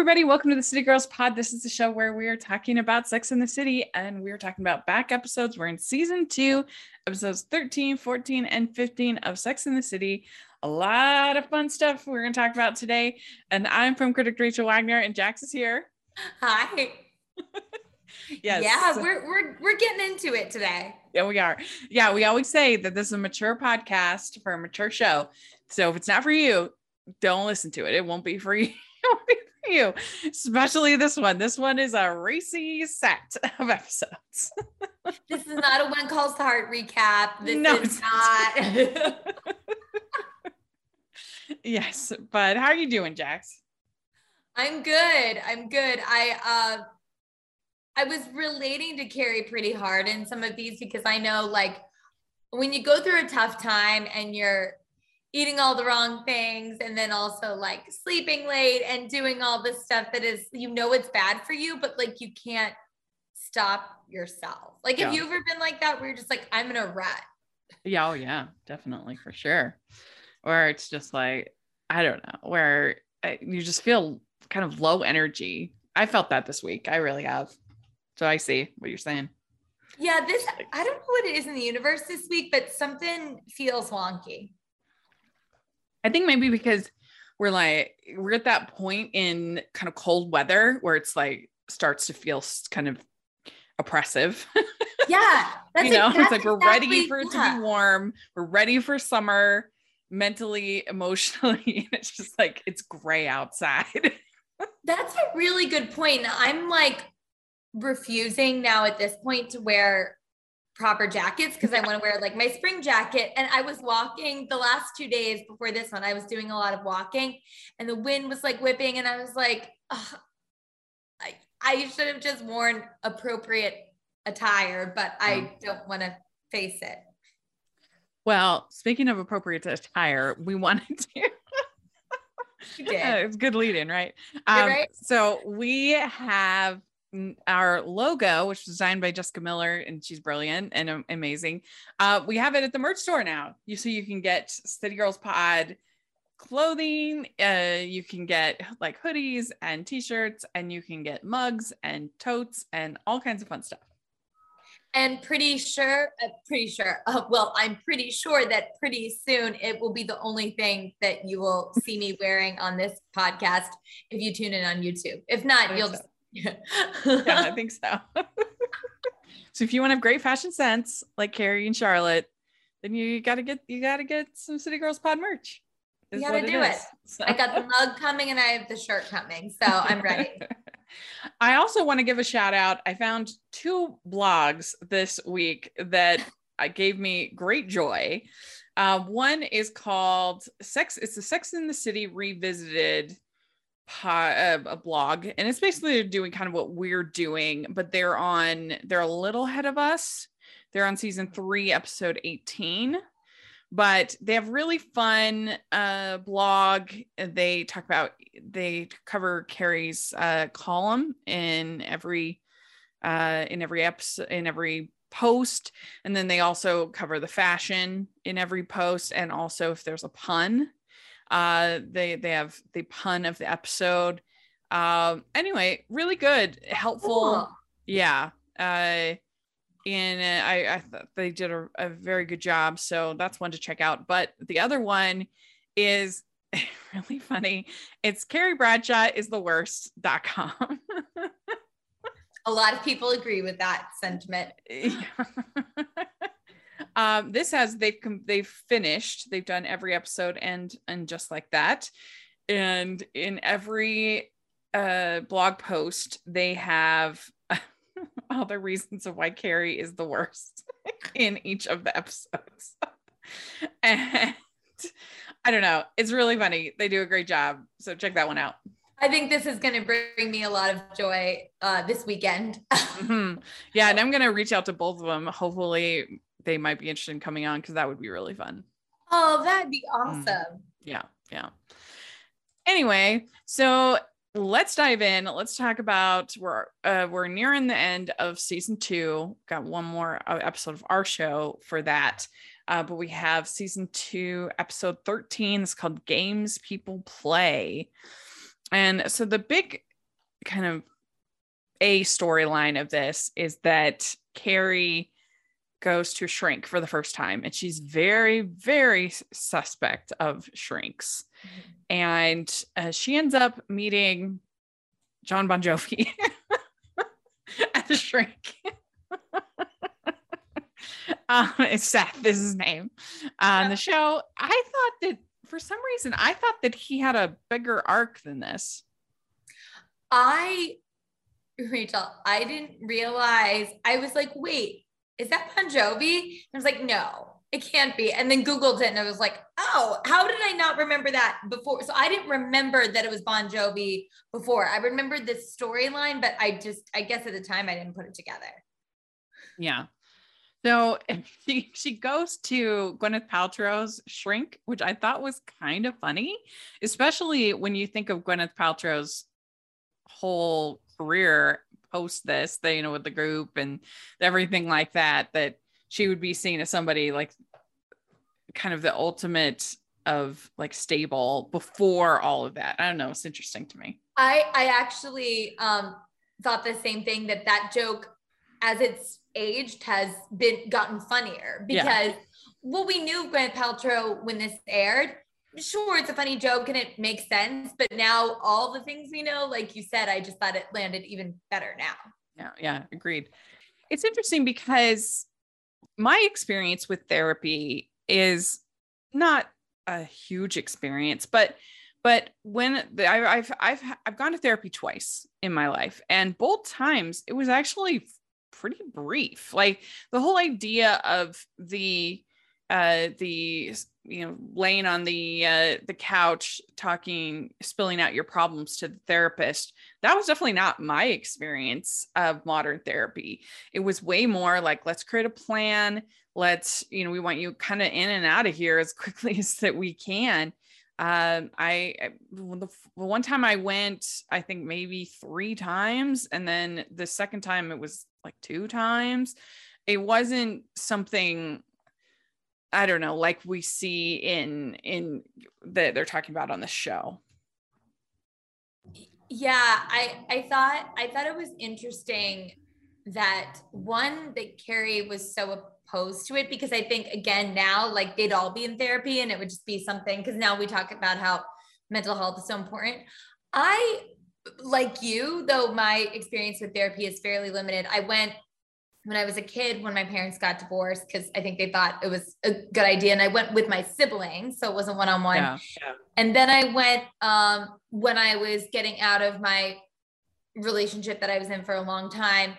Everybody. Welcome to the City Girls Pod. This is the show where we are talking about Sex in the City and we are talking about back episodes. We're in season two, episodes 13, 14, and 15 of Sex in the City. A lot of fun stuff we're going to talk about today. And I'm from critic Rachel Wagner, and Jacks is here. Hi. yes. Yeah, we're, we're, we're getting into it today. Yeah, we are. Yeah, we always say that this is a mature podcast for a mature show. So if it's not for you, don't listen to it. It won't be for you. It won't be for you, especially this one. This one is a racy set of episodes. This is not a When Calls the Heart recap. This No, is it's not. yes, but how are you doing, Jacks? I'm good. I'm good. I uh I was relating to Carrie pretty hard in some of these because I know like when you go through a tough time and you're eating all the wrong things and then also like sleeping late and doing all this stuff that is you know it's bad for you but like you can't stop yourself. Like Yeah. have you ever been like that where you're just like I'm in a rut? Yeah, oh yeah, definitely for sure. Or it's just like I don't know, where uh, you just feel kind of low energy. I felt that this week. I really have. So I see what you're saying. Yeah, this I don't know what it is in the universe this week, but something feels wonky. I think maybe because we're like we're at that point in kind of cold weather where it's like starts to feel kind of oppressive. Yeah, that's you know, ex- it's like we're ready exactly- for it to be warm. We're ready for summer, mentally, emotionally. And it's just like it's gray outside. That's a really good point. I'm like refusing now at this point to wear proper jackets because I want to wear like my spring jacket. And I was walking the last two days before this one, I was doing a lot of walking and the wind was like whipping. And I was like, "Ugh, I, I should have just worn appropriate attire, but I don't want to face it. Well, speaking of appropriate attire, we wanted to. You Uh, did. it's good lead in, right? Um, right. So we have mm, our logo, which was designed by Jessica Miller, and she's brilliant and amazing. Uh, we have it at the merch store now. You so you can get City Girls Pod clothing. Uh, you can get like hoodies and t-shirts, and you can get mugs and totes and all kinds of fun stuff. And pretty sure, uh, pretty sure, uh, well, I'm pretty sure that pretty soon it will be the only thing that you will see me wearing on this podcast if you tune in on YouTube. If not, you'll think just. Yeah, I think so. so if you want to have great fashion sense like Carrie and Charlotte, then you gotta get you gotta get some City Girls Pod merch. You gotta do it. So- I got the mug coming and I have the shirt coming. So I'm ready. I also want to give a shout out. I found two blogs this week that gave me great joy. Uh, one is called Sex. It's the Sex in the City Revisited po- uh, a blog, and it's basically doing kind of what we're doing, but they're on. They're a little ahead of us. They're on season three, episode eighteen but they have really fun uh blog they talk about they cover carrie's uh column in every uh in every episode in every post and then they also cover the fashion in every post and also if there's a pun uh they they have the pun of the episode. Um anyway really good helpful. Cool. yeah uh and uh, I, I thought they did a, a very good job so that's one to check out. But the other one is really funny. It's carrie bradshaw is the worst.com A lot of people agree with that sentiment. um this has they've they've finished they've done every episode and and just like that. And in every uh blog post they have all the reasons of why carrie is the worst in each of the episodes. And i don't know. It's really funny. They do a great job. So check that one out. I think this is going to bring me a lot of joy uh, this weekend. Mhm. yeah and i'm gonna reach out to both of them hopefully they might be interested in coming on because that would be really fun. Oh, that'd be awesome. yeah yeah. Anyway so let's dive in. Let's talk about we're uh, we're nearing the end of season two. Got one more uh, episode of our show for that. Uh, but we have season two episode 13 it's called games people play. And so the big kind of a storyline of this is that Carrie goes to shrink for the first time and she's very very suspect of shrinks mm-hmm. and uh, she ends up meeting john bon jovi at the shrink um, it's seth is his name on yeah. the show i thought that for some reason i thought that he had a bigger arc than this i rachel i didn't realize i was like wait is that Bon Jovi? And I was like, no, it can't be. And then Googled it and I was like, oh, how did I not remember that before? So I didn't remember that it was Bon Jovi before. I remembered this storyline, but I just, I guess at the time I didn't put it together. Yeah. So she she goes to Gwyneth Paltrow's Shrink, which I thought was kind of funny, especially when you think of Gwyneth Paltrow's whole career post this, they, you know, with the group and everything like that, that she would be seen as somebody like kind of the ultimate of like stable before all of that. I don't know. It's interesting to me. I I actually um thought the same thing that that joke as it's aged has been gotten funnier because yeah. well we knew Gwyneth Paltrow when this aired sure it's a funny joke and it makes sense but now all the things we know like you said i just thought it landed even better now yeah yeah agreed it's interesting because my experience with therapy is not a huge experience but but when the, I, I've I've I've gone to therapy twice in my life, and both times it was actually pretty brief. Like the whole idea of the uh, the you know laying on the uh, the couch talking spilling out your problems to the therapist that was definitely not my experience of modern therapy. It was way more like let's create a plan. Let's you know we want you kind of in and out of here as quickly as that we can. Um, I the one time I went, I think maybe three times, and then the second time it was like two times. It wasn't something I don't know, like we see in in that they're talking about on the show. Yeah, I I thought I thought it was interesting that one that Carrie was so opposed to it because I think again now like they'd all be in therapy and it would just be something because now we talk about how mental health is so important. I like you though my experience with therapy is fairly limited. I went when I was a kid when my parents got divorced because I think they thought it was a good idea. And I went with my siblings, so it wasn't one on one. And then I went um, when I was getting out of my relationship that I was in for a long time.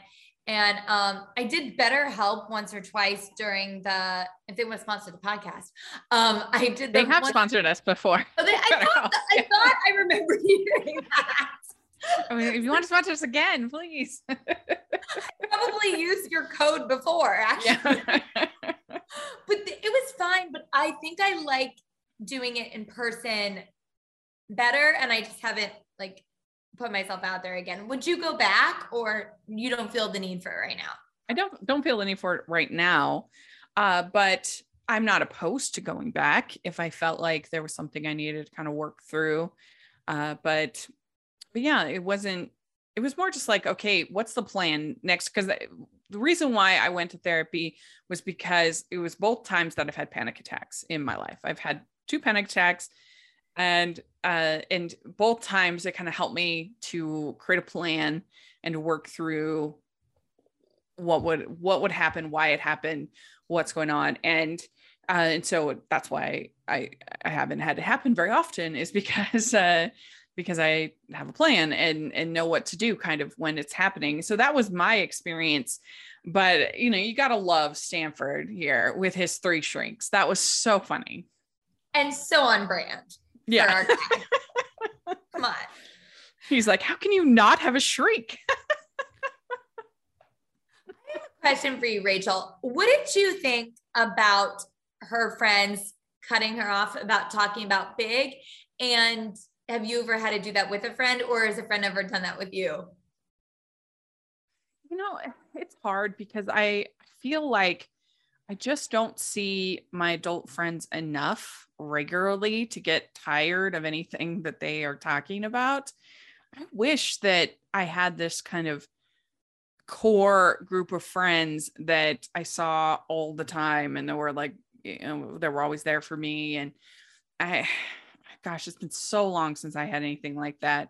And um, I did BetterHelp once or twice during the, if they want to sponsor the podcast, um, I did. They have one, sponsored us before. Oh, they, I, thought, I thought I remember hearing that. I mean, if you want to sponsor us again, please. probably used your code before, actually. Yeah. but th- it was fine. But I think I like doing it in person better. And I just haven't like put myself out there again. Would you go back or you don't feel the need for it right now? I don't don't feel the need for it right now. Uh, but I'm not opposed to going back if I felt like there was something I needed to kind of work through. Uh, but but yeah, it wasn't, it was more just like, okay, what's the plan next? Because the reason why I went to therapy was because it was both times that I've had panic attacks in my life. I've had two panic attacks and uh and both times it kind of helped me to create a plan and work through what would what would happen why it happened what's going on and uh, and so that's why I I haven't had it happen very often is because uh, because I have a plan and and know what to do kind of when it's happening. So that was my experience. But you know, you gotta love Stanford here with his three shrinks. That was so funny. And so on brand. Yeah. Come on. He's like, how can you not have a shrink? I have a question for you, Rachel. What did you think about her friends cutting her off about talking about big? And have you ever had to do that with a friend or has a friend ever done that with you? You know, it's hard because I feel like I just don't see my adult friends enough regularly to get tired of anything that they are talking about. I wish that I had this kind of core group of friends that I saw all the time and they were like, you know, they were always there for me. And I, gosh, it's been so long since I had anything like that.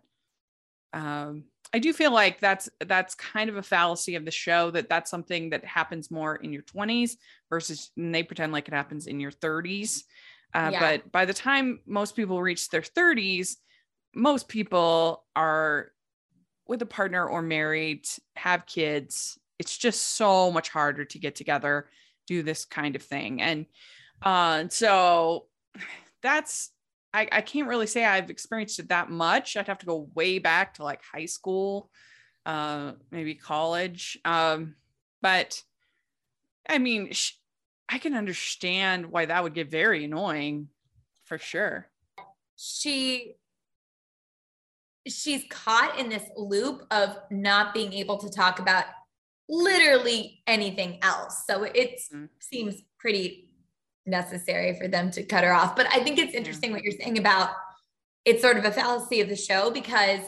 Um, I do feel like that's that's kind of a fallacy of the show that that's something that happens more in your 20s versus they pretend like it happens in your 30s. Uh, yeah. But by the time most people reach their 30s, most people are with a partner or married, have kids. It's just so much harder to get together, do this kind of thing. And uh, so that's I, I can't really say I've experienced it that much. I'd have to go way back to like high school, uh, maybe college. Um, but I mean, sh- I can understand why that would get very annoying for sure. She she's caught in this loop of not being able to talk about literally anything else. So it mm-hmm. seems pretty necessary for them to cut her off. But I think it's interesting what you're saying about it's sort of a fallacy of the show because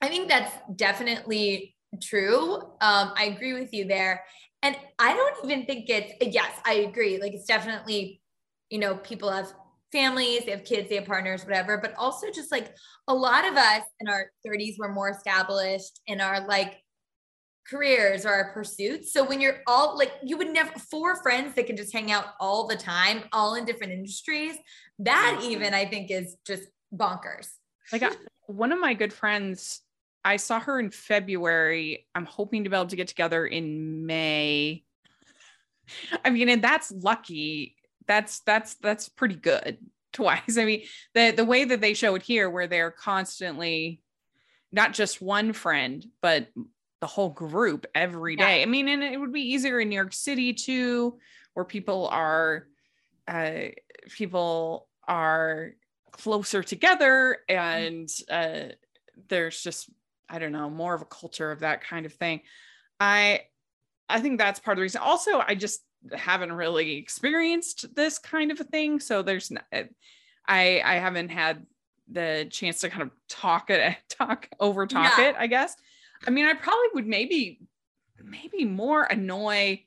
I think that's definitely true. Um, I agree with you there. And I don't even think it's, yes, I agree. Like it's definitely, you know, people have families, they have kids, they have partners, whatever. But also just like a lot of us in our 30s were more established in our like careers or our pursuits. So when you're all like, you would never four friends that can just hang out all the time, all in different industries. That mm-hmm. even I think is just bonkers. Like I, one of my good friends, I saw her in February. I'm hoping to be able to get together in May. I mean, and that's lucky. That's that's that's pretty good twice. I mean, the the way that they show it here, where they're constantly not just one friend, but the whole group every day. Yeah. I mean, and it would be easier in New York City too, where people are uh people are closer together and uh there's just I don't know, more of a culture of that kind of thing. I I think that's part of the reason. Also, I just haven't really experienced this kind of a thing, so there's not, I I haven't had the chance to kind of talk it talk over talk yeah. it, I guess. I mean, I probably would maybe, maybe more annoy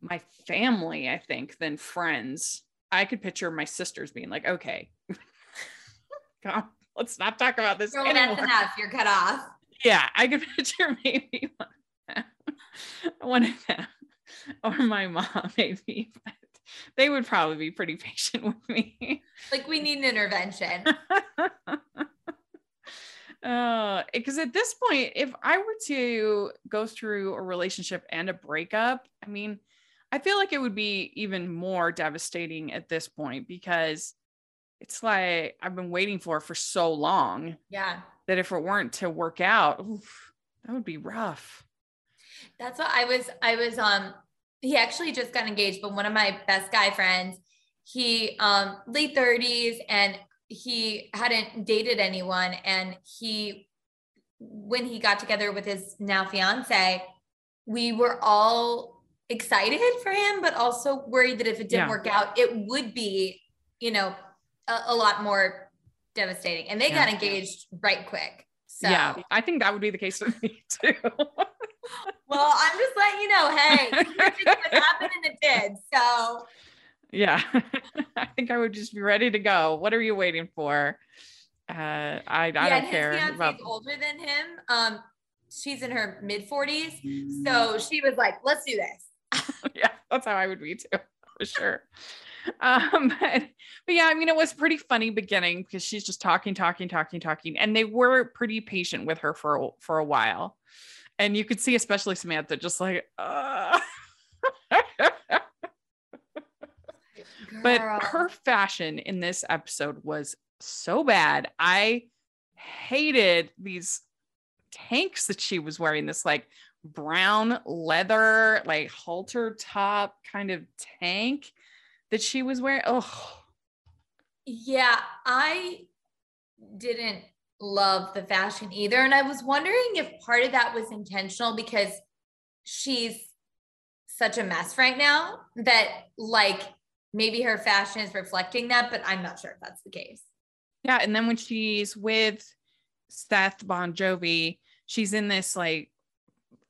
my family, I think, than friends. I could picture my sisters being like, okay, come, let's not talk about this Girl, anymore. That's enough. You're cut off. Yeah, I could picture maybe one of them or my mom, maybe. But they would probably be pretty patient with me. Like we need an intervention. Uh because at this point if i were to go through a relationship and a breakup i mean i feel like it would be even more devastating at this point because it's like i've been waiting for for so long yeah. that if it weren't to work out oof, that would be rough. That's what i was i was um he actually just got engaged but one of my best guy friends he um late 30s and he hadn't dated anyone and he when he got together with his now fiance we were all excited for him but also worried that if it didn't yeah. work out it would be you know a, a lot more devastating and they yeah. got engaged right quick so yeah i think that would be the case with me too well i'm just letting you know hey what happened and it did so yeah. I think I would just be ready to go. What are you waiting for? Uh, I, I yeah, don't care. His about... older than him. Um, she's in her mid 40s. So she was like, let's do this. yeah, that's how I would be too, for sure. Um, but, but yeah, I mean, it was pretty funny beginning because she's just talking, talking, talking, talking, and they were pretty patient with her for for a while, and you could see, especially Samantha, just like, uh. But her fashion in this episode was so bad. I hated these tanks that she was wearing, this like brown leather, like halter top kind of tank that she was wearing. Oh, yeah, I didn't love the fashion either. And I was wondering if part of that was intentional because she's such a mess right now that like maybe her fashion is reflecting that, but I'm not sure if that's the case. Yeah. And then when she's with Seth Bon Jovi, she's in this like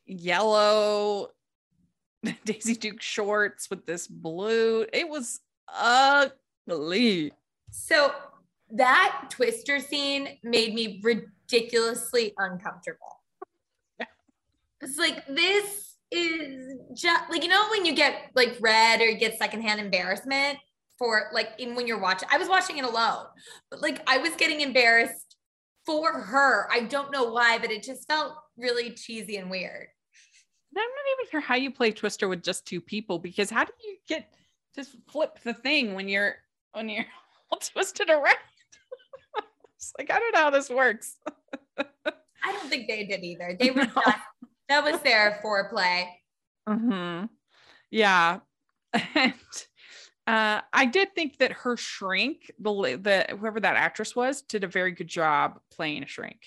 yellow Daisy Duke shorts with this blue. It was ugly. So that twister scene made me ridiculously uncomfortable. Yeah. It's like this is just like you know when you get like red or you get secondhand embarrassment for like in when you're watching. I was watching it alone, but like I was getting embarrassed for her. I don't know why, but it just felt really cheesy and weird. I'm not even sure how you play Twister with just two people because how do you get just flip the thing when you're when you're all twisted around? it's like I don't know how this works. I don't think they did either. They were no. just that was their foreplay. Mm-hmm. Yeah. And uh, I did think that her shrink, the the whoever that actress was, did a very good job playing a shrink.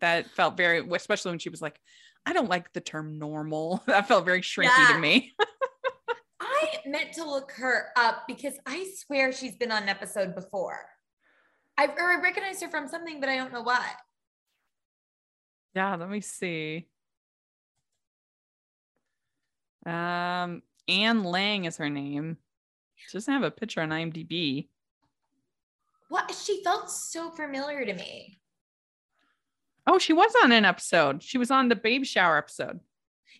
That felt very, especially when she was like, "I don't like the term normal." That felt very shrinky yeah. to me. I meant to look her up because I swear she's been on an episode before. I or I recognized her from something, but I don't know what. Yeah, let me see. Um, Anne Lange is her name. She doesn't have a picture on IMDb. What? She felt so familiar to me. Oh, she was on an episode. She was on the baby shower episode.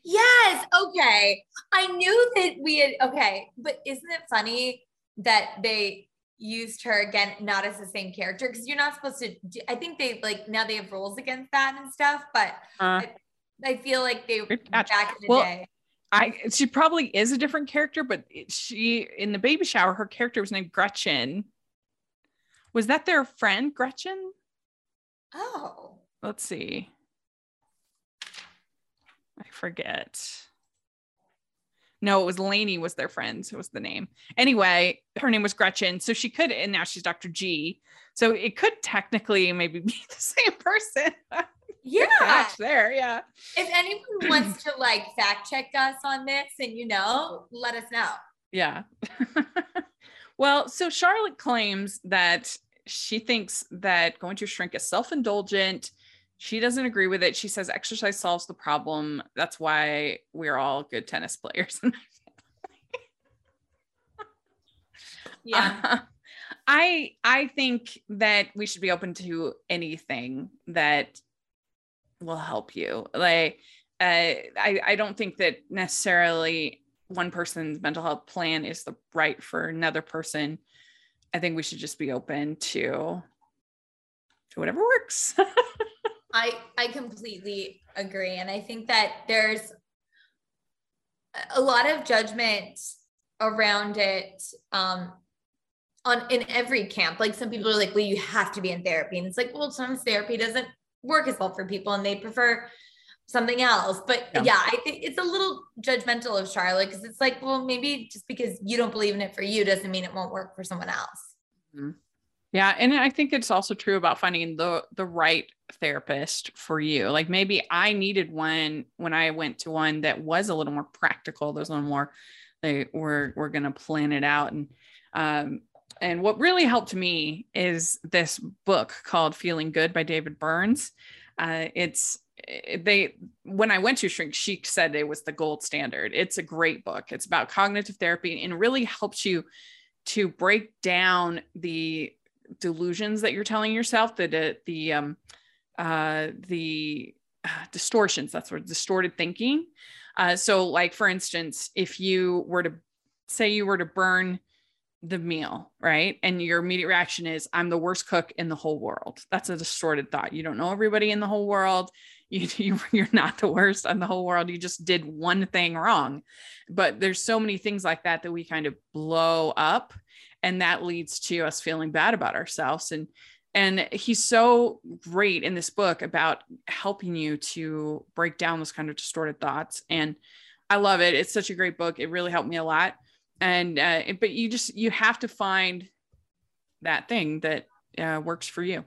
Yes. Okay. I knew that we had. Okay. But isn't it funny that they used her again, not as the same character? Because you're not supposed to. Do, I think they like now they have rules against that and stuff. But uh, I, I, feel like they back in the well, day. I she probably is a different character, but she in the baby shower, her character was named Gretchen. Was that their friend Gretchen? Oh. Let's see. I forget. No, it was Lainey was their friend. So was the name. Anyway, her name was Gretchen. So she could, and now she's Dr. G. So it could technically maybe be the same person. yeah. there yeah. If anyone wants to like fact check us on this and you know let us know. Yeah. Well so charlotte claims that she thinks that going to shrink is self-indulgent. She doesn't agree with it. She says exercise solves the problem. That's why we're all good tennis players. Yeah. Uh, I I think that we should be open to anything that will help you. Like, uh, I, I don't think that necessarily one person's mental health plan is the right for another person. I think we should just be open to to whatever works. I I completely agree, and I think that there's a lot of judgment around it um, on in every camp. Like some people are like, "Well, you have to be in therapy," and it's like, well, sometimes therapy doesn't work as well for people and they prefer something else. But yeah, yeah I think it's a little judgmental of Charlotte because it's like, well, maybe just because you don't believe in it for you doesn't mean it won't work for someone else. Mm-hmm. Yeah, and I think it's also true about finding the the right therapist for you. Like maybe I needed one when I went to one that was a little more practical. There's a little more they were we're gonna plan it out and um and what really helped me is this book called Feeling Good by David Burns. Uh, it's they when I went to Shrink, she said it was the gold standard. It's a great book. It's about cognitive therapy and really helps you to break down the delusions that you're telling yourself, the the um uh the uh, distortions. That's what distorted thinking. Uh, so, like for instance, if you were to say you were to burn the meal, right? And your immediate reaction is, I'm the worst cook in the whole world. That's a distorted thought. You don't know everybody in the whole world. You, you, you're not the worst in the whole world. You just did one thing wrong. But there's so many things like that that we kind of blow up. And that leads to us feeling bad about ourselves. And and he's so great in this book about helping you to break down those kind of distorted thoughts. And I love it. It's such a great book. It really helped me a lot and uh, but you just you have to find that thing that uh, works for you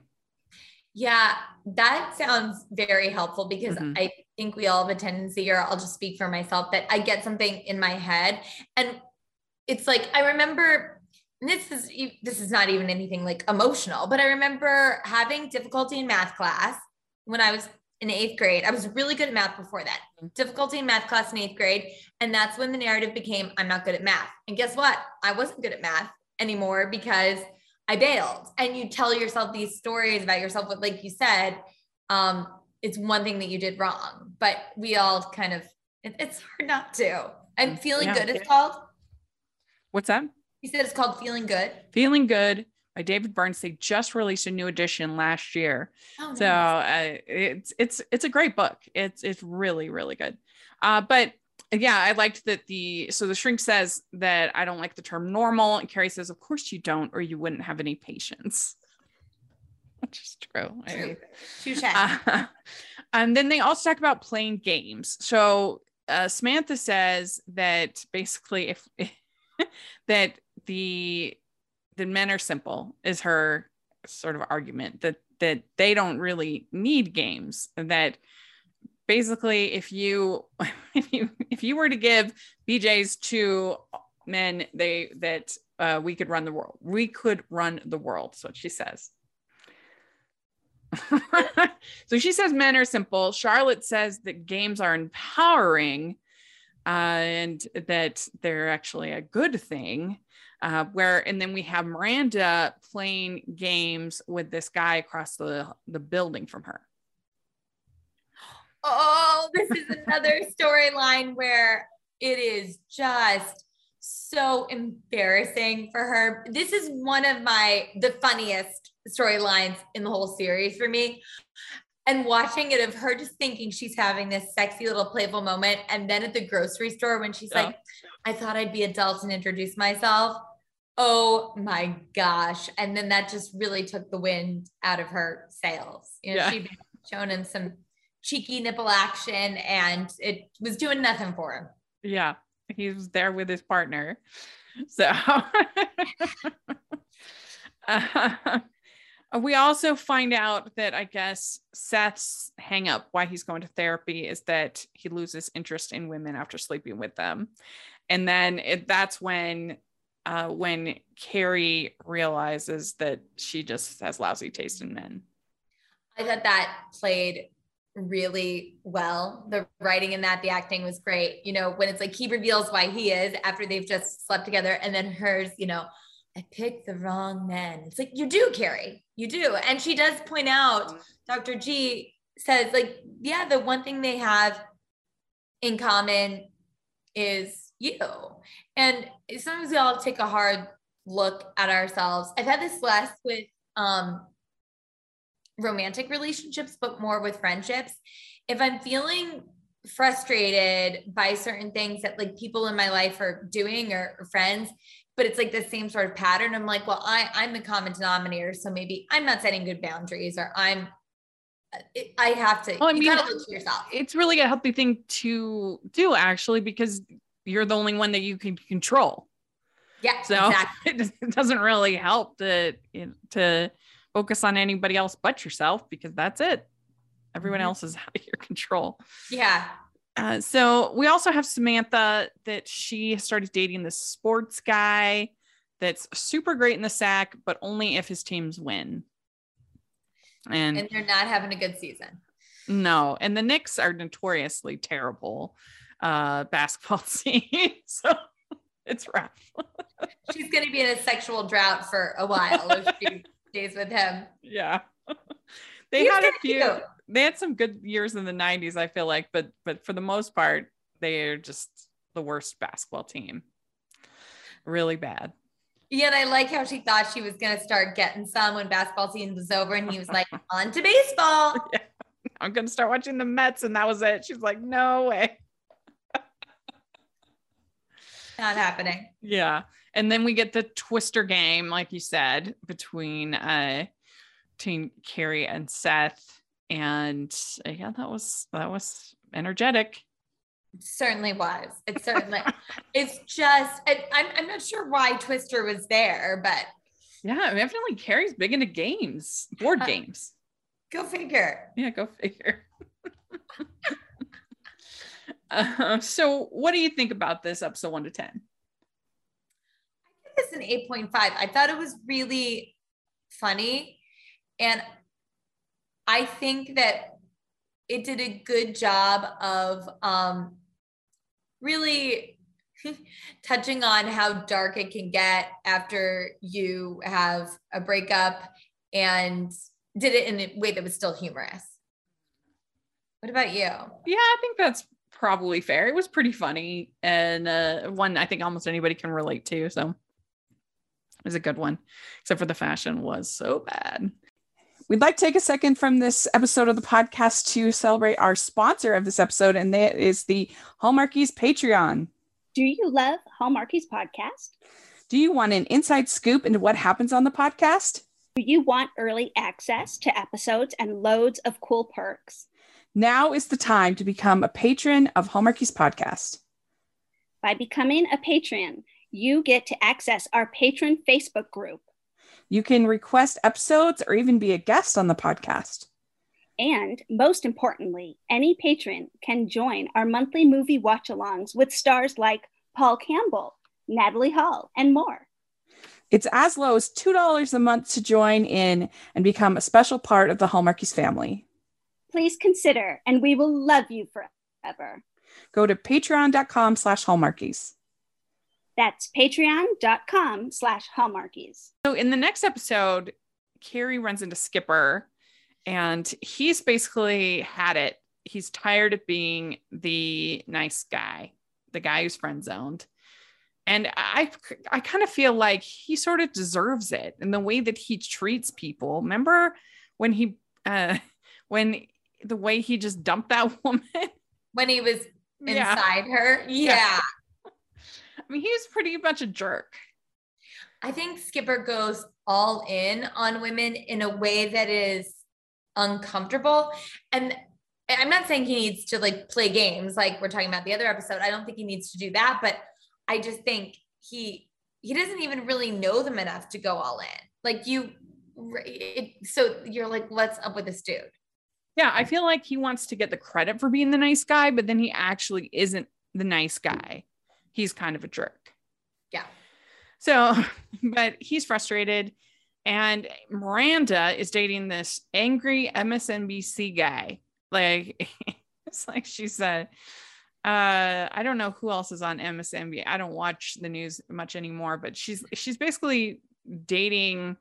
Yeah, that sounds very helpful because mm-hmm. I think we all have a tendency, or I'll just speak for myself, that I get something in my head. And it's like, I remember this is this is not even anything like emotional, but I remember having difficulty in math class when I was in eighth grade. I was really good at math before that. Mm-hmm. Difficulty in math class in eighth grade. And that's when the narrative became I'm not good at math. And guess what? I wasn't good at math anymore because I bailed. And you tell yourself these stories about yourself, but like you said, um, it's one thing that you did wrong. But we all kind of, it, it's hard not to. And mm, feeling yeah. good, it's called. What's that? You said it's called Feeling Good. Feeling Good by David Burns. They just released a new edition last year, oh, nice. so uh, it's it's it's a great book. It's it's really really good. Uh, but yeah, I liked that the so the shrink says that I don't like the term normal, and Carrie says, "Of course you don't, or you wouldn't have any patience." Which is true. True. Uh, and then they also talk about playing games. So uh, Samantha says that basically, if that the the men are simple is her sort of argument that that they don't really need games that basically if you if you if you were to give bjs to men they that uh, we could run the world we could run the world. So she says. So she says men are simple. Charlotte says that games are empowering uh, and that they're actually a good thing uh, where and then we have miranda playing games with this guy across the the building from her oh, this is another storyline where it is just so embarrassing for her. This is one of my the funniest storylines in the whole series for me. And watching it of her just thinking she's having this sexy little playful moment. And then at the grocery store when she's yeah. like, I thought I'd be adult and introduce myself. Oh my gosh. And then that just really took the wind out of her sails. You know, yeah. she'd shown him some cheeky nipple action and it was doing nothing for him. Yeah, he was there with his partner. So uh, we also find out that I guess Seth's hang up why he's going to therapy is that he loses interest in women after sleeping with them. And then it, that's when uh, when Carrie realizes that she just has lousy taste in men. I thought that played really well. The writing in that, the acting was great. You know, when it's like he reveals why he is after they've just slept together, and then hers, you know, I picked the wrong men. It's like you do, Carrie, you do. And she does point out, Dr. G says, like, yeah, the one thing they have in common is you. And sometimes we all take a hard look at ourselves. I've had this less with um romantic relationships, but more with friendships. If I'm feeling frustrated by certain things that like people in my life are doing or, or friends, but it's like the same sort of pattern. I'm like, well, I, I'm the common denominator. So maybe I'm not setting good boundaries or I'm I have to. Well, I mean, you gotta look for yourself. It's really a healthy thing to do, actually, because you're the only one that you can control. Yeah. So exactly. it doesn't really help to to focus on anybody else but yourself because that's it. Everyone mm-hmm. else is out of your control. Yeah. Uh, so we also have Samantha that she started dating this sports guy that's super great in the sack, but only if his teams win. And, and they're not having a good season. No, and the Knicks are notoriously terrible uh, basketball scene. so it's rough. She's going to be in a sexual drought for a while if she stays with him. Yeah. they had a few cute. they had some good years in the 90s, I feel like, but but for the most part, they are just the worst basketball team. Really bad. Yeah, and I like how she thought she was gonna start getting some when basketball season was over, and he was like, "On to baseball." Yeah. I'm gonna start watching the Mets, and that was it. She's like, "No way." Not happening. Yeah and then we get the twister game like you said between uh between carrie and seth and uh, yeah that was that was energetic it certainly was it certainly it's just it, I'm, I'm not sure why twister was there but yeah definitely carrie's big into games board uh, games Go figure. Yeah, go figure. uh, so, what do you think about this episode one to 10? I think it's an 8.5. I thought it was really funny. And I think that it did a good job of um, really touching on how dark it can get after you have a breakup and did it in a way that was still humorous. What about you? Yeah, I think that's probably fair. It was pretty funny and uh, one I think almost anybody can relate to. So it was a good one, except for the fashion was so bad. We'd like to take a second from this episode of the podcast to celebrate our sponsor of this episode, and that is the Hallmarkies Patreon. Do you love Hallmarkies podcast? Do you want an inside scoop into what happens on the podcast? Do you want early access to episodes and loads of cool perks? Now is the time to become a patron of Hallmarkies Podcast. By becoming a patron, you get to access our patron Facebook group. You can request episodes or even be a guest on the podcast. And most importantly, any patron can join our monthly movie watch alongs with stars like Paul Campbell, Natalie Hall, and more. It's as low as $2 a month to join in and become a special part of the Hallmarkies family. Please consider, and we will love you forever. Go to patreon.com slash hallmarkies. That's patreon.com slash hallmarkies. So in the next episode, Carrie runs into Skipper and he's basically had it. He's tired of being the nice guy, the guy who's friend zoned and i i kind of feel like he sort of deserves it in the way that he treats people remember when he uh when the way he just dumped that woman when he was inside yeah. her yeah. yeah i mean he's pretty much a jerk i think skipper goes all in on women in a way that is uncomfortable and i'm not saying he needs to like play games like we're talking about the other episode i don't think he needs to do that but I just think he he doesn't even really know them enough to go all in. Like you, it, so you're like, what's up with this dude? Yeah, I feel like he wants to get the credit for being the nice guy, but then he actually isn't the nice guy. He's kind of a jerk. Yeah. So, but he's frustrated. And Miranda is dating this angry MSNBC guy. Like, it's like she said, uh i don't know who else is on msnbc i don't watch the news much anymore but she's she's basically dating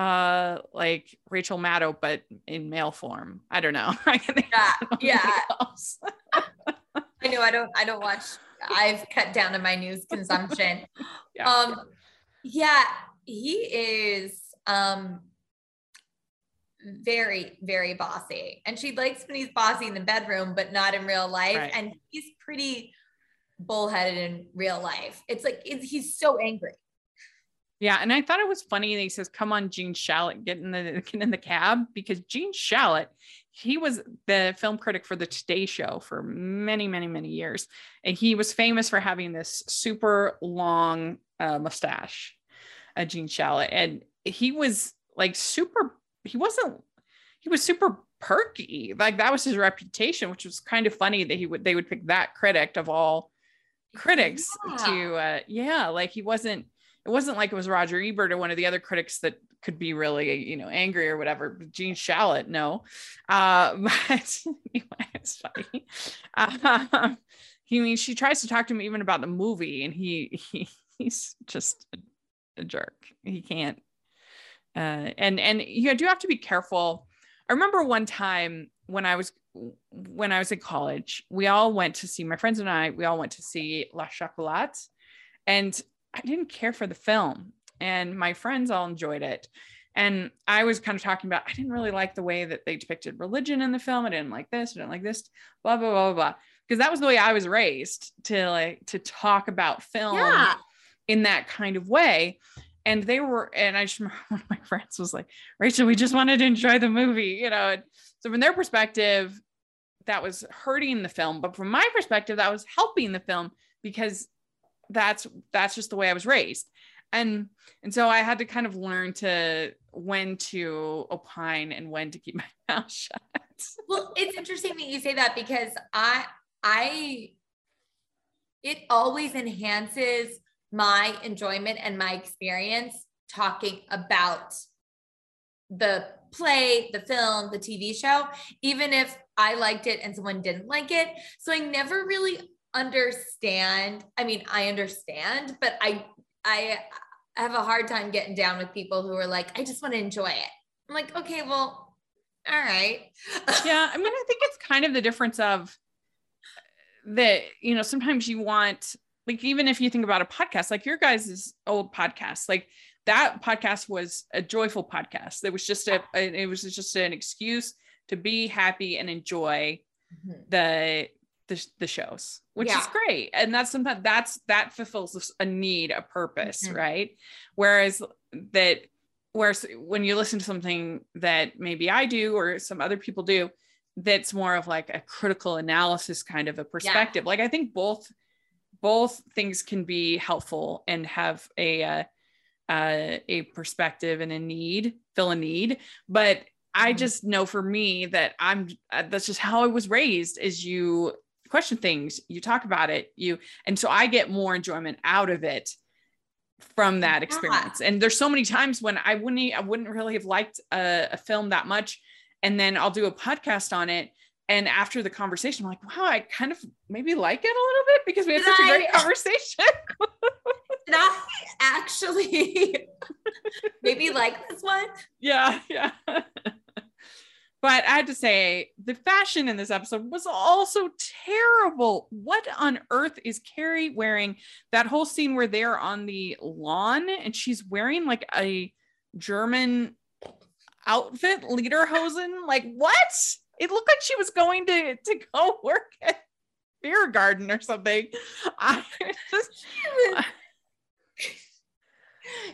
uh like rachel maddow but in male form i don't know yeah yeah i know i don't i don't watch i've cut down on my news consumption yeah. um yeah he is um very, very bossy. And she likes when he's bossy in the bedroom, but not in real life. Right. And he's pretty bullheaded in real life. It's like it's, he's so angry. Yeah, and I thought it was funny that he says, "Come on, Gene Shalit, get in the get in the cab," because Gene Shalit, he was the film critic for the Today Show for many, many, many years, and he was famous for having this super long uh, mustache, uh, Gene Shalit, and he was like super he wasn't he was super perky like that was his reputation which was kind of funny that he would they would pick that critic of all critics yeah. to uh yeah like he wasn't it wasn't like it was roger ebert or one of the other critics that could be really you know angry or whatever gene shalit no uh but anyway it's funny um, he means she tries to talk to him even about the movie and he, he he's just a, a jerk he can't uh, and and you do have to be careful. I remember one time when I was when I was in college, we all went to see my friends and I. We all went to see La Chocolat, and I didn't care for the film, and my friends all enjoyed it. And I was kind of talking about I didn't really like the way that they depicted religion in the film. I didn't like this. I didn't like this. Blah blah blah blah. Because that was the way I was raised to like to talk about film yeah. in that kind of way and they were and i just remember one of my friends was like rachel we just wanted to enjoy the movie you know so from their perspective that was hurting the film but from my perspective that was helping the film because that's that's just the way i was raised and and so i had to kind of learn to when to opine and when to keep my mouth shut well it's interesting that you say that because i i it always enhances my enjoyment and my experience talking about the play, the film, the TV show, even if I liked it and someone didn't like it. So I never really understand. I mean, I understand, but I I have a hard time getting down with people who are like, I just want to enjoy it. I'm like, okay, well, all right. yeah. I mean, I think it's kind of the difference of that, you know, sometimes you want, like, even if you think about a podcast, like your guys' old podcast, like that podcast was a joyful podcast. It was just a, it was just an excuse to be happy and enjoy mm-hmm. the, the, the shows, which yeah. is great. And that's sometimes that's, that fulfills a need, a purpose, mm-hmm. right? Whereas that, whereas when you listen to something that maybe I do or some other people do, that's more of like a critical analysis kind of a perspective. Yeah. Like I think both both things can be helpful and have a uh, uh, a perspective and a need, fill a need. But I mm-hmm. just know for me that I'm uh, that's just how I was raised is you question things, you talk about it, you and so I get more enjoyment out of it from that experience. Yeah. And there's so many times when I wouldn't I wouldn't really have liked a, a film that much and then I'll do a podcast on it and after the conversation, I'm like, wow, I kind of maybe like it a little bit because we had Did such I, a great conversation. Did I actually maybe like this one? Yeah, yeah. But I had to say, the fashion in this episode was also terrible. What on earth is Carrie wearing? That whole scene where they're on the lawn and she's wearing like a German outfit, lederhosen. Like, what? It looked like she was going to to go work at beer garden or something. I just,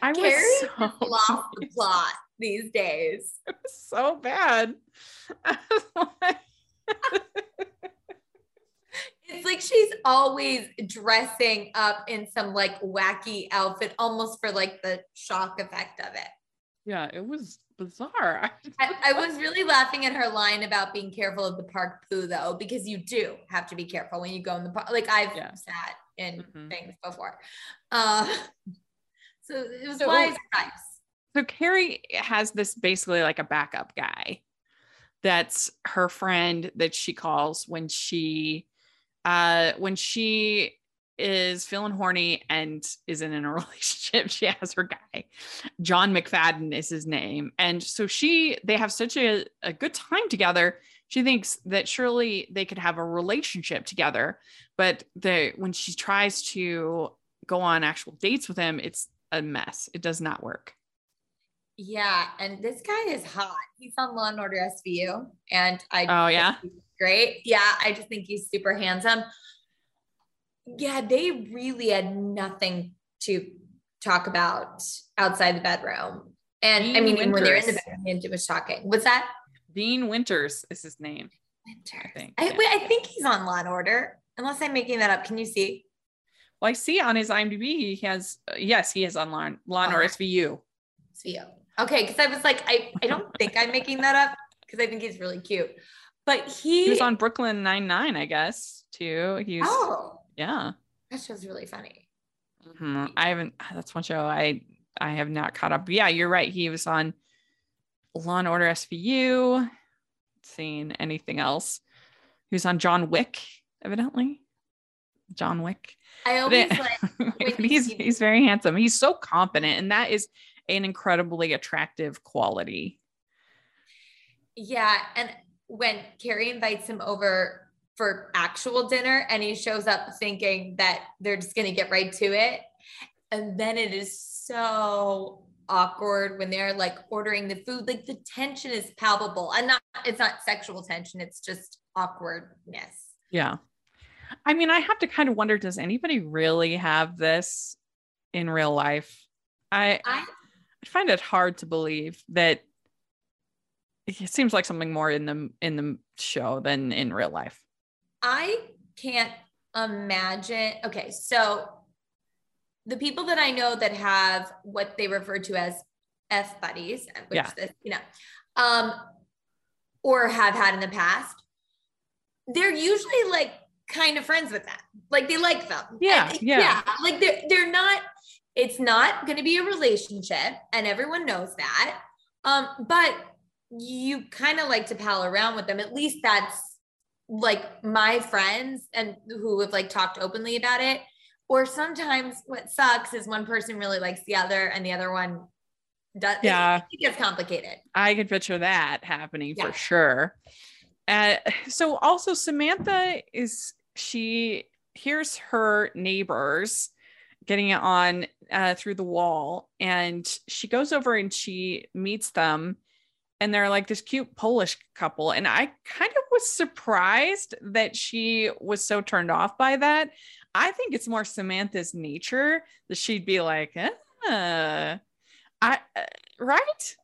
I was so lost the plot these days. It was so bad. it's like she's always dressing up in some like wacky outfit, almost for like the shock effect of it. Yeah, it was bizarre. I, I, was really laughing at her line about being careful of the park poo, though, because you do have to be careful when you go in the park. Like I've yeah. sat in mm-hmm. things before. Uh, so it was so, wise advice. So Carrie has this basically like a backup guy that's her friend that she calls when she uh when she is feeling horny and isn't in a relationship. She has her guy. John McFadden is his name. And so she, they have such a, a good time together. She thinks that surely they could have a relationship together. But the when she tries to go on actual dates with him, it's a mess. It does not work. Yeah, and this guy is hot. He's on Law and Order SVU, and I oh yeah, great. Yeah, I just think he's super handsome yeah, they really had nothing to talk about outside the bedroom. And Dean I mean, Winters. when they're in the bedroom, it was talking. What's that? Dean Winters is his name. Winters. I think, I, yeah. wait, I think he's on Law and Order, unless I'm making that up. Can you see? Well, I see on his IMDb he has uh, yes, he is on Law, Law and Order SVU. SVU. Okay, because I was like, I, I don't think I'm making that up because I think he's really cute. But he, he was on Brooklyn Nine Nine, I guess, too. He was, oh, yeah. That show's really funny. Mm-hmm. I haven't. That's one show I I have not caught up. But yeah, you're right. He was on Law and Order SVU. Seen anything else? He was on John Wick, evidently. John Wick. I always like. he's he's very handsome. He's so confident, and that is an incredibly attractive quality. Yeah, and when Carrie invites him over for actual dinner and he shows up thinking that they're just going to get right to it. And then it is so awkward when they're like ordering the food. Like the tension is palpable and not, it's not sexual tension, it's just awkwardness. Yeah. I mean, I have to kind of wonder does anybody really have this in real life? I, I, I find it hard to believe that it seems like something more in the in the show than in real life. I can't imagine. Okay, so the people that I know that have what they refer to as F buddies, which Yeah. this, you know, um, or have had in the past, they're usually like kind of friends with them. Like they like them. Yeah, And- yeah. Like they're they're not, it's not gonna be a relationship, and everyone knows that. Um, but you kind of like to pal around with them. At least that's like my friends and who have like talked openly about it. Or sometimes what sucks is one person really likes the other and the other one does. Yeah. It gets complicated. I could picture that happening Yeah. for sure. Uh, so also Samantha is she hears her neighbors getting it on uh, through the wall, and she goes over and she meets them, and they're like this cute Polish couple, and I kind of was surprised that she was so turned off by that. I think it's more Samantha's nature that she'd be like, uh, I uh, right.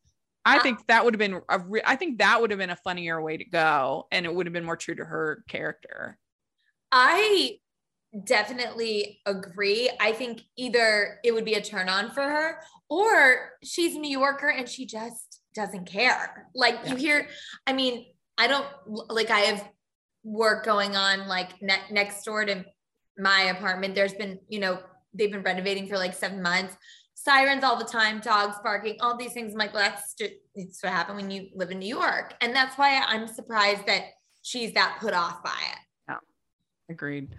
I think that would have been a re- I think that would have been a funnier way to go and it would have been more true to her character. I definitely agree. I think either it would be a turn on for her or she's a New Yorker and she just doesn't care. Like you hear, I mean, I don't like I have work going on like ne- next door to my apartment. There's been, you know, they've been renovating for like seven months. Sirens all the time, dogs barking, all these things. I'm like, well, that's just it's what happened when you live in New York. And that's why I'm surprised that she's that put off by it. Yeah, Agreed.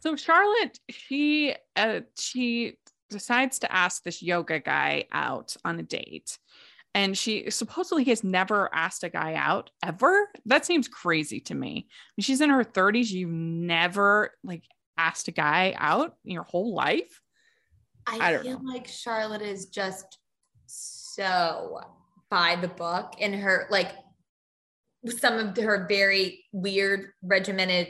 So Charlotte, she uh she decides to ask this yoga guy out on a date. And she supposedly has never asked a guy out ever. That seems crazy to me. When she's in her 30s, you've never like asked a guy out in your whole life. I, I feel know. like Charlotte is just so by the book in her like some of her very weird regimented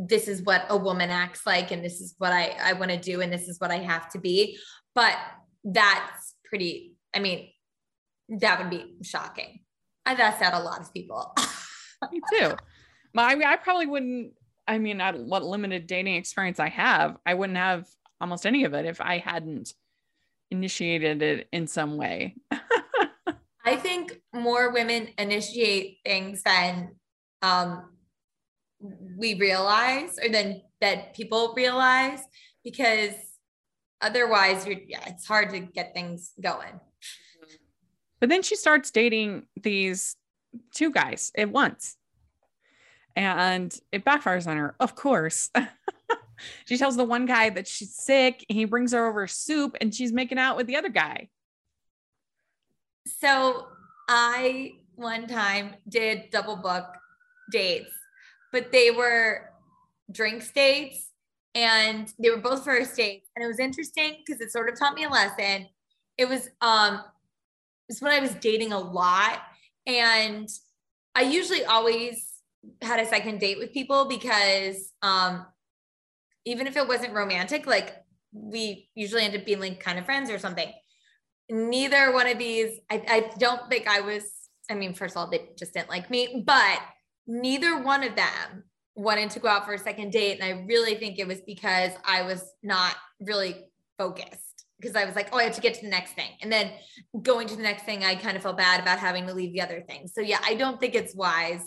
this is what a woman acts like and this is what I I want to do and this is what I have to be but that's pretty I mean that would be shocking I've asked out a lot of people Me too. My, I, mean, I probably wouldn't. I mean, I, what limited dating experience I have, I wouldn't have almost any of it if I hadn't initiated it in some way. I think more women initiate things than um, we realize or then that people realize because otherwise you're yeah it's hard to get things going But then she starts dating these two guys at once. And it backfires on her, of course. she tells the one guy that she's sick. He brings her over soup and she's making out with the other guy. so i one time did double book dates but they were drink dates and they were both first dates. And it was interesting because it sort of taught me a lesson. It was um it's when i was dating a lot. And i usually always had a second date with people because um even if it wasn't romantic like we usually end up being like kind of friends or something. Neither one of these I, I don't think i was i mean first of all they just didn't like me but neither one of them wanted to go out for a second date and i really think it was because i was not really focused because i was like oh i have to get to the next thing and then going to the next thing i kind of felt bad about having to leave the other thing so yeah i don't think it's wise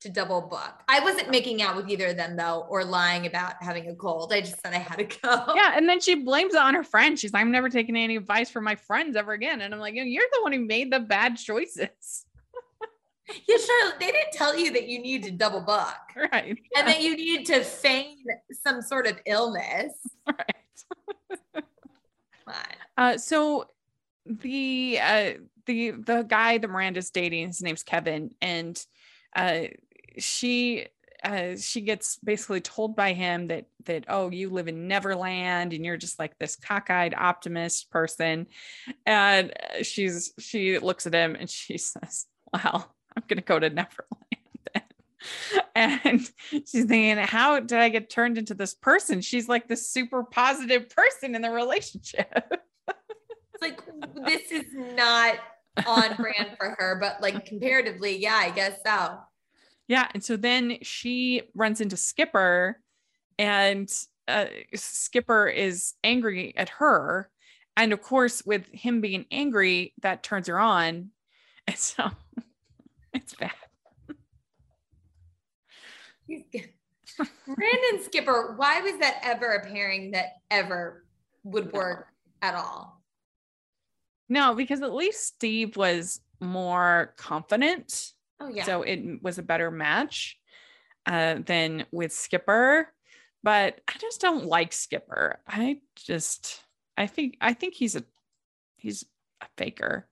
to double book i wasn't making out with either of them though or lying about having a cold i just said i had to go Yeah. And then she blames it on her friend. She's like, I'm never taking any advice from my friends ever again. And I'm like, you're the one who made the bad choices. Yeah charlotte they didn't tell you that you need to double book Right. and that you need to feign some sort of illness. Right. Uh, so the uh, the the guy that Miranda's dating, his name's Kevin, and uh, she uh, she gets basically told by him that that oh you live in Neverland and you're just like this cockeyed optimist person, and she's she looks at him and she says, "Well, I'm gonna go to Neverland." then." And she's thinking, how did I get turned into this person? She's like the super positive person in the relationship. It's like this is not on brand for her, but like comparatively, yeah, I guess so. Yeah. And so then she runs into Skipper and uh, Skipper is angry at her. And of course, with him being angry, that turns her on. And so it's bad. Brandon Skipper, why was that ever a pairing that ever would work at all? No, because at least Steve was more confident. Oh, yeah. So it was a better match uh, than with Skipper. But I just don't like Skipper. I just I think I think he's a he's a faker.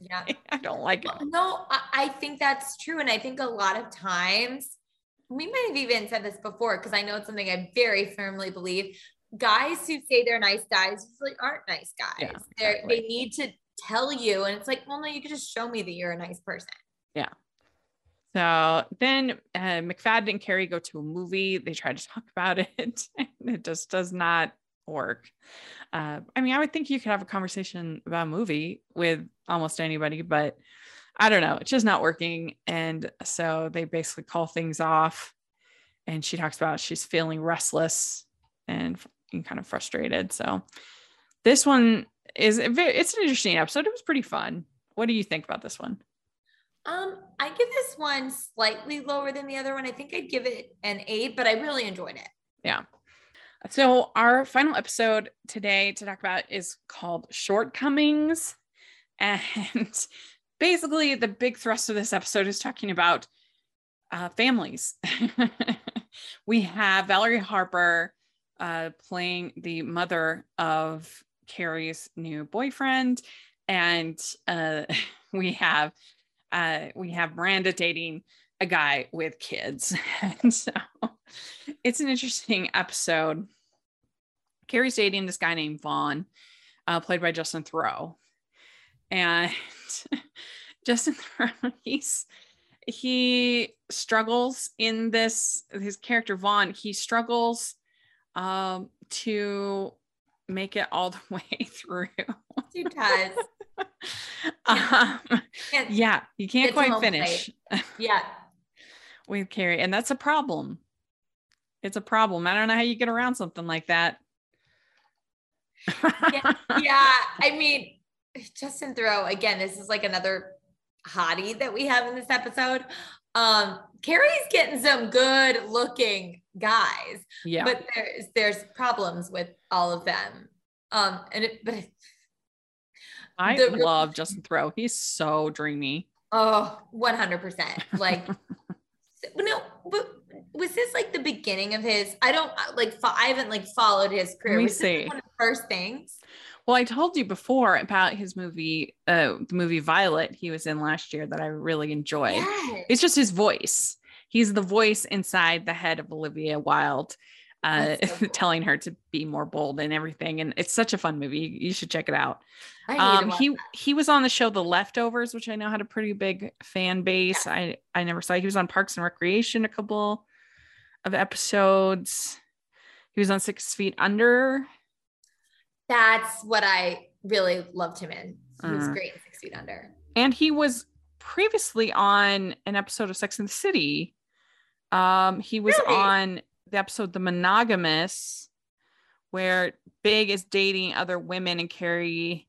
Yeah. I don't like it. No, I, think that's true. And I think a lot of times we might have even said this before because I know it's something I very firmly believe. Guys who say they're nice guys usually aren't nice guys. Yeah, They're, exactly. They need to tell you, and it's like, well, no, you can just show me that you're a nice person. Yeah. So then uh, McFadden and Carrie go to a movie. They try to talk about it, and it just does not work. Uh, I mean, I would think you could have a conversation about a movie with almost anybody, but I don't know. It's just not working. And so they basically call things off. And she talks about she's feeling restless and, and kind of frustrated. So this one is it's an interesting episode. It was pretty fun. What do you think about this one? Um, I give this one slightly lower than the other one. I think I'd give it an eight, but I really enjoyed it. Yeah. So our final episode today to talk about is called Shortcomings. And basically the big thrust of this episode is talking about uh, families. we have Valerie Harper uh, playing the mother of Carrie's new boyfriend. And uh, we have uh, we have Miranda dating a guy with kids. and so it's an interesting episode. Carrie's dating this guy named Vaughn, uh, played by Justin Theroux. And Justin Theroux, he's he struggles in this his character Vaughn, he struggles um to make it all the way through. She does. um, yeah, you can't quite finish Yeah. With Carrie, and that's a problem. It's a problem. I don't know how you get around something like that. yeah, yeah. I mean, Justin Theroux, again, this is like another hottie that we have in this episode. Um, Carrie's getting some good looking guys, yeah. but there's there's problems with all of them. Um, and it, but it, I the- love Justin Theroux. He's so dreamy. oh, 100 percent. Like, no, but was this like the beginning of his? I don't like. fo- I haven't like followed his career. me was see. one of the first things? Well, I told you before about his movie, uh, the movie Violet he was in last year that I really enjoyed. Yes. It's just his voice. He's the voice inside the head of Olivia Wilde, uh, so cool. telling her to be more bold and everything. And it's such a fun movie. You should check it out. I need to Um, he that. he was on the show The Leftovers, which I know had a pretty big fan base. I I never saw. He was on Parks and Recreation a couple of episodes. He was on Six Feet Under. That's what I really loved him in. He was Uh. great in Six Feet Under. and he was previously on an episode of Sex and the City. Um, he was Really? on the episode The Monogamists, where Big is dating other women and Carrie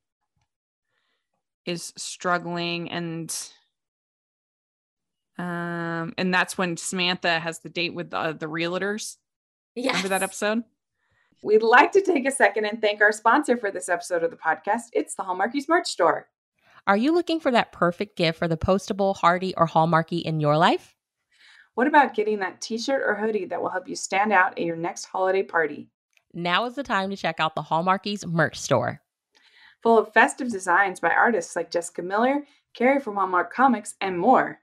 is struggling and um and that's when Samantha has the date with the, the realtors. Yeah. Remember that episode? We'd like to take a second and thank our sponsor for this episode of the podcast. It's the Hallmarkies merch store. Are you looking for that perfect gift for the postable, hardy, or hallmarky in your life? What about getting that t shirt or hoodie that will help you stand out at your next holiday party? Now is the time to check out the Hallmarkies merch store. Full of festive designs by artists like Jessica Miller, Carrie from Hallmark Comics, and more.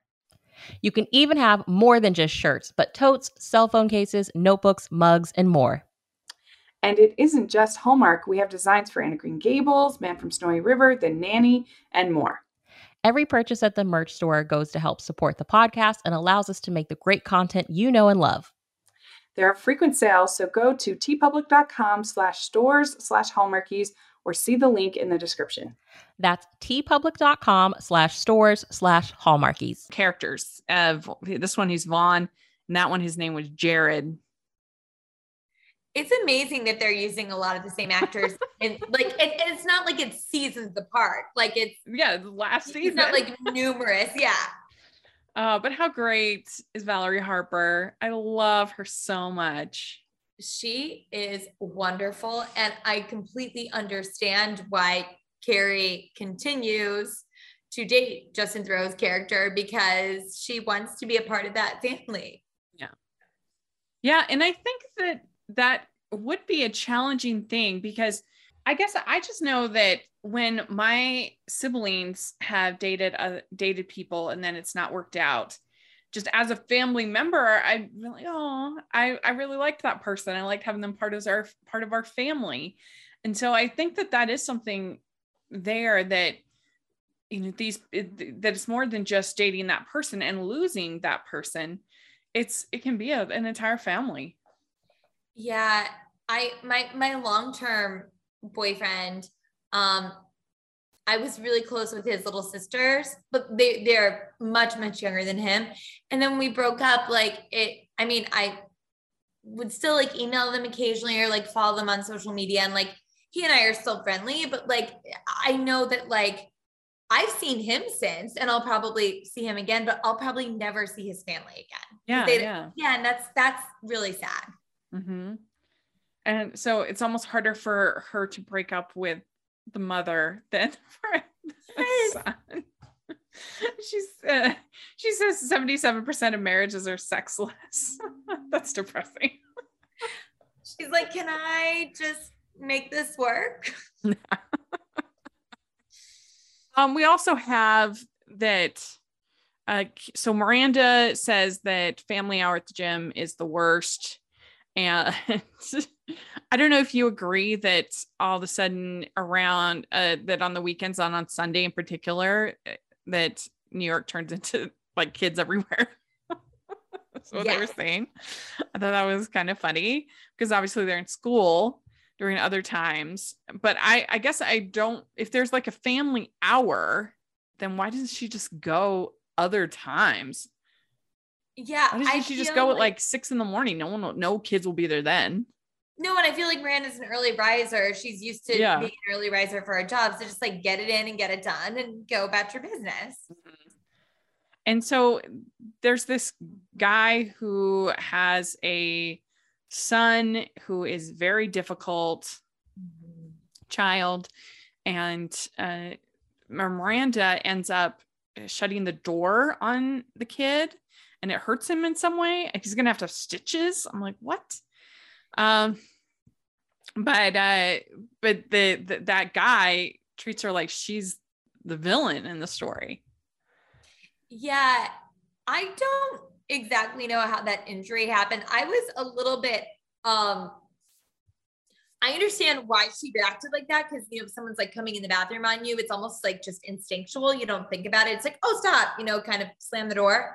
You can even have more than just shirts, but totes, cell phone cases, notebooks, mugs, and more. And it isn't just Hallmark. We have designs for Anna Green Gables, Man from Snowy River, The Nanny, and more. Every purchase at the merch store goes to help support the podcast and allows us to make the great content you know and love. There are frequent sales, so go to teepublic.com slash stores slash hallmarkies or see the link in the description. That's teepublic.com slash stores slash hallmarkies. Characters. of this one he's Vaughn, and that one his name was Jared. It's amazing that they're using a lot of the same actors and like and, and it's not like it's seasons apart like it's yeah the last season it's not like numerous yeah. Uh, but how great is valerie harper? I love her so much. She is wonderful and i completely understand why carrie continues to date justin theroux's character because she wants to be a part of that family. Yeah. Yeah and i think that that would be a challenging thing because I guess I just know that when my siblings have dated uh, dated people and then it's not worked out, just as a family member, I really oh I I really liked that person. I liked having them part of our part of our family, and so I think that that is something there that you know these that it's more than just dating that person and losing that person. It's it can be a, an entire family. Yeah, I my my long-term boyfriend um I was really close with his little sisters, but they they're much much younger than him. And then we broke up like it I mean, I would still like email them occasionally or like follow them on social media and like he and I are still friendly, but like I know that like I've seen him since and I'll probably see him again, but I'll probably never see his family again. Yeah. Yeah. Yeah. And that's that's really sad. Mm-hmm. And so it's almost harder for her to break up with the mother than for the son. She's uh, she says 77% of marriages are sexless. That's depressing. She's like, "Can I just make this work?" um we also have that uh so Miranda says that family hour at the gym is the worst and I don't know if you agree that all of a sudden around uh, that on the weekends on on Sunday in particular uh, that New York turns into like kids everywhere. That's what yes. they were saying. I thought that was kind of funny because obviously they're in school during other times. But I I guess I don't if there's like a family hour, then why doesn't she just go other times? Yeah. Why doesn't she just go like, at like six in the morning? No one will, no kids will be there then. No, and I feel like Miranda's an early riser. She's used to yeah. being an early riser for her job. So just like get it in and get it done and go about your business. Mm-hmm. And so there's this guy who has a son who is very difficult mm-hmm. child. And uh, Miranda ends up shutting the door on the kid and it hurts him in some way. He's gonna have to have stitches. I'm like, what? Um, but uh, but the, the that guy treats her like she's the villain in the story. Yeah, I don't exactly know how that injury happened. I was a little bit um I understand why she reacted like that because you know if someone's like coming in the bathroom on you, it's almost like just instinctual. You don't think about it. It's like, oh, stop, you know, kind of slam the door.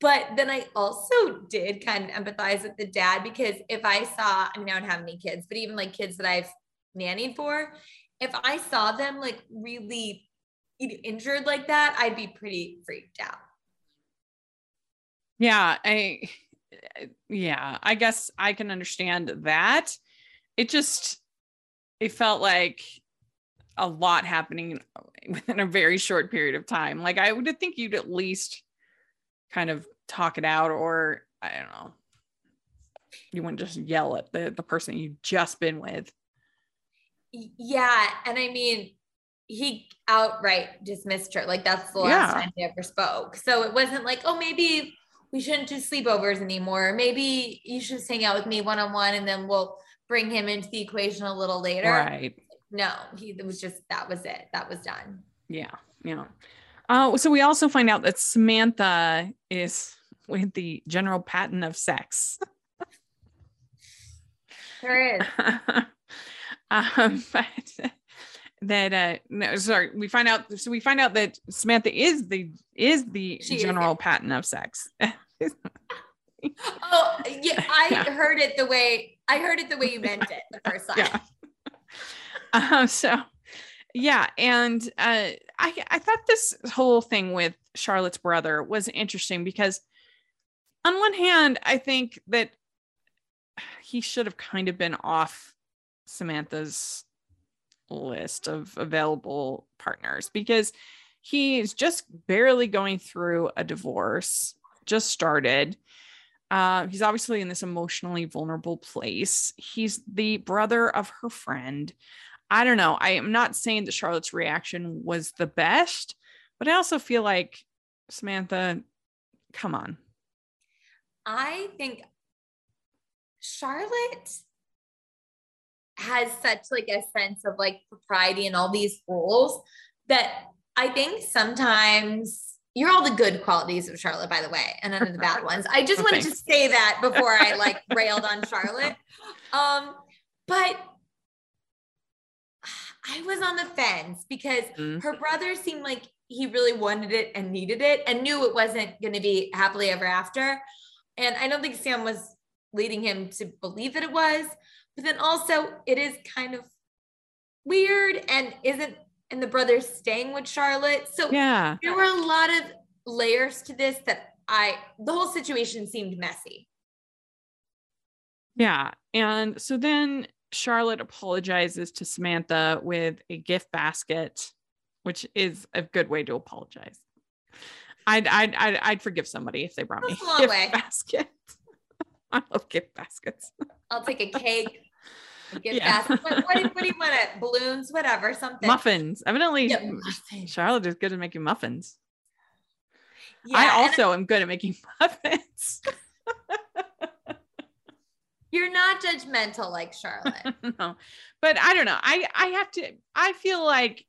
But then I also did kind of empathize with the dad because if I saw, I mean, I don't have any kids, but even like kids that I've nannied for, if I saw them like really injured like that, I'd be pretty freaked out. Yeah, I yeah, I guess I can understand that. It just it felt like a lot happening within a very short period of time. Like I would think you'd at least kind of talk it out or I don't know. You wouldn't just yell at the, the person you've just been with. Yeah. And I mean, he outright dismissed her. Like that's the last yeah. time they ever spoke. So it wasn't like, oh, maybe we shouldn't do sleepovers anymore. Maybe you should just hang out with me one on one and then we'll bring him into the equation a little later. Right. No, he it was just that was it. That was done. Yeah. Yeah. Uh, so we also find out that Samantha is with the General Patton of sex. there is. um, but that uh no sorry we find out so we find out that samantha is the is the she general is. patton of sex oh yeah i yeah. heard it the way i heard it the way you meant it the first time yeah. um so yeah and uh I, I thought this whole thing with Charlotte's brother was interesting because, on one hand, I think that he should have kind of been off Samantha's list of available partners because he's just barely going through a divorce, just started. Uh, he's obviously in this emotionally vulnerable place. He's the brother of her friend. I don't know. I am not saying that Charlotte's reaction was the best, but I also feel like Samantha, come on. I think Charlotte has such like a sense of like propriety and all these rules that I think sometimes you're all the good qualities of Charlotte, by the way, and none of the bad ones. I just wanted to say that before I like railed on Charlotte. Um, but I was on the fence because mm. her brother seemed like he really wanted it and needed it and knew it wasn't going to be happily ever after. And I don't think Sam was leading him to believe that it was. But then also, it is kind of weird and isn't, and the brother's staying with Charlotte. So yeah, there were a lot of layers to this that I, the whole situation seemed messy. Yeah. And so then Charlotte apologizes to Samantha with a gift basket, which is a good way to apologize. I'd I'd I'd, I'd forgive somebody if they brought That's me a gift way. basket. I love gift baskets. I'll take a cake. A gift yeah. basket. What, what, do, what, do, you want? It? Balloons, whatever, something. Muffins. Evidently, yeah, muffins. Charlotte is good at making muffins. Yeah, I also am good at making muffins. You're not judgmental like Charlotte. no. But I don't know. I I have to I feel like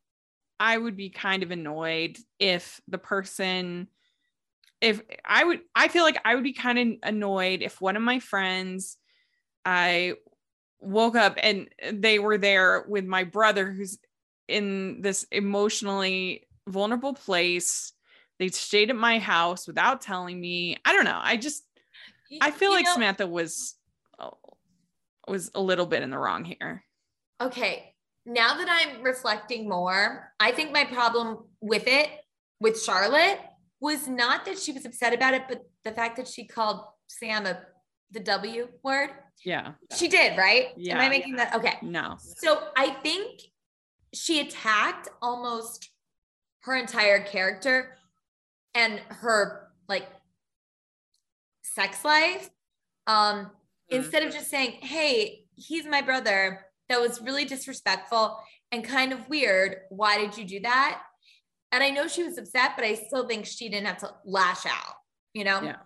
I would be kind of annoyed if the person if I would I feel like I would be kind of annoyed if one of my friends I woke up and they were there with my brother who's in this emotionally vulnerable place. They stayed at my house without telling me. I don't know. I just I feel you like know, Samantha was was a little bit in the wrong here. Okay. Now that I'm reflecting more, I think my problem with it, with Charlotte, was not that she was upset about it, but the fact that she called Sam a the W word. Yeah. She did, right? Yeah. Am I making that? Okay. No. So I think she attacked almost her entire character and her like sex life um. Mm-hmm. instead of just saying, Hey, he's my brother. That was really disrespectful and kind of weird. Why did you do that? And I know she was upset, but I still think she didn't have to lash out, you know? Yeah.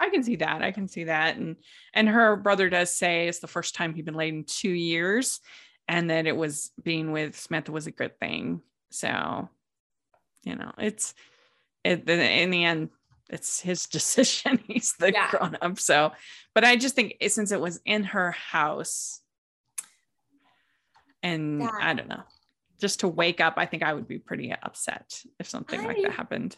I can see that. I can see that. And and her brother does say it's the first time he'd been late in two years and that it was being with Smith was a good thing. So, you know, it's it in the end, it's his decision. He's the yeah. grown up. So, but I just think since it was in her house, and yeah. I don't know, just to wake up, I think I would be pretty upset if something I, like that happened.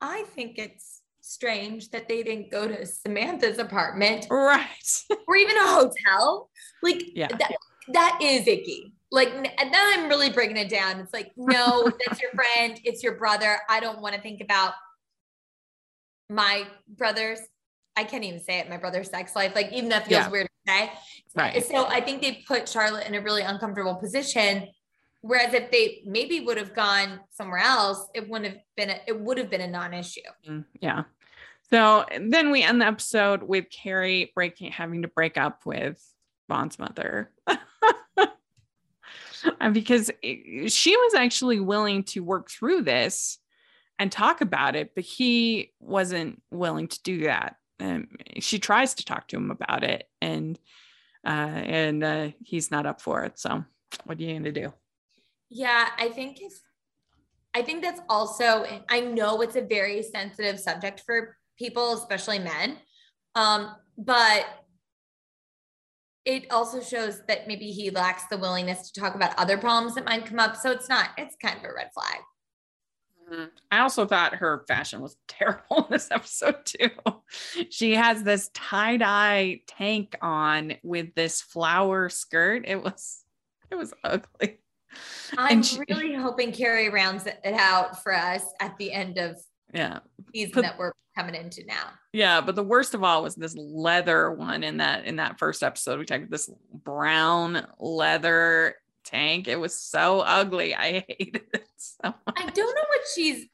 I think it's strange that they didn't go to Samantha's apartment, right? or even a hotel. Like, yeah, that, that is icky. Like, and then I'm really breaking it down. It's like, no, that's your friend, it's your brother. I don't want to think about my brother's I can't even say it, my brother's sex life. Like, even that feels yeah. weird to say. Right. So I think they put Charlotte in a really uncomfortable position. Whereas if they maybe would have gone somewhere else, it wouldn't have been a, it would have been a non-issue. Mm, yeah. So then we end the episode with Carrie breaking having to break up with Vaughn's mother. because she was actually willing to work through this and talk about it, but he wasn't willing to do that. Um, she tries to talk to him about it, and uh, and uh, he's not up for it. So, what are you going to do? Yeah, I think if I think that's also I know it's a very sensitive subject for people, especially men, um, but it also shows that maybe he lacks the willingness to talk about other problems that might come up. So it's not. It's kind of a red flag. Mm-hmm. I also thought her fashion was terrible in this episode too. She has this tie-dye tank on with this flower skirt. It was it was ugly. I'm she, really hoping Carrie rounds it out for us at the end of Yeah. season But- that we're coming into now. Yeah, but the worst of all was this leather one in that in that first episode. We talked about this brown leather tank. It was so ugly. I hated it so much. I don't know what she's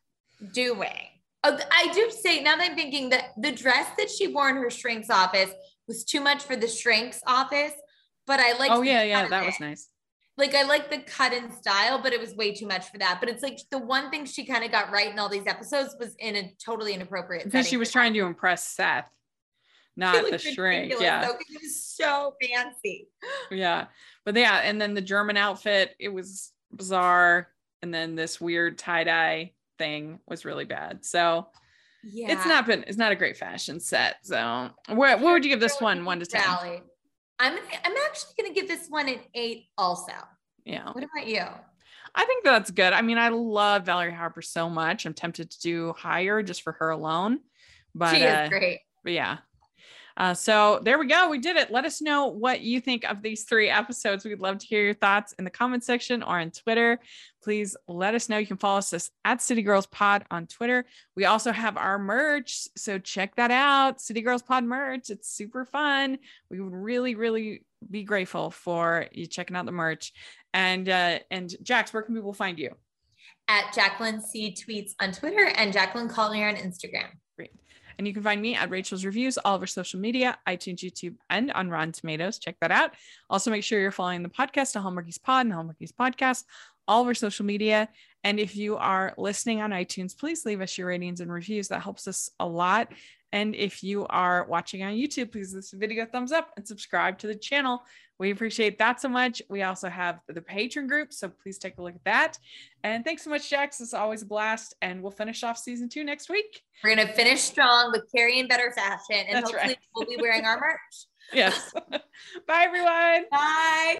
doing. Oh, I do say now that I'm thinking that the dress that she wore in her shrink's office was too much for the shrink's office, but I like. Oh yeah, yeah, that was nice. like I like the cut and style, but it was way too much for that. But it's like the one thing she kind of got right in all these episodes was in a totally inappropriate. Because she was trying to impress Seth, not the shrink. Yeah. though, it was so fancy. Yeah. But yeah, and then the German outfit, it was bizarre. And then this weird tie-dye thing was really bad. So Yeah, it's not been it's not a great fashion set. So what what would you give this one? One to ten. Rally. I'm gonna, I'm actually gonna give this one an eight. Also, Yeah. what about you? I think that's good. I mean, I love Valerie Harper so much. I'm tempted to do higher just for her alone. But she uh, great. but yeah. Uh, so there we go. We did it. Let us know what you think of these three episodes. We'd love to hear your thoughts in the comment section or on Twitter. Please let us know. You can follow us at City Girls Pod on Twitter. We also have our merch. So check that out. City Girls Pod merch. It's super fun. We would really, really be grateful for you checking out the merch. And uh, and Jacks, where can people find you? At Jacklyn C tweets on Twitter and Jacklyn Collier on Instagram. And you can find me at Rachel's Reviews, all of our social media, iTunes, YouTube, and on Rotten Tomatoes. Check that out. Also, make sure you're following the podcast, the Hallmarkies Pod and Hallmarkies Podcast, all of our social media. And if you are listening on iTunes, please leave us your ratings and reviews. That helps us a lot. And if you are watching on YouTube, please give this video a thumbs up and subscribe to the channel. We appreciate that so much. We also have the Patreon group, so please take a look at that. And thanks so much, Jacks. It's always a blast. And we'll finish off season two next week. We're gonna finish strong with Carrie in better fashion, and That's hopefully right. we'll be wearing our merch. Yes. Bye, everyone. Bye.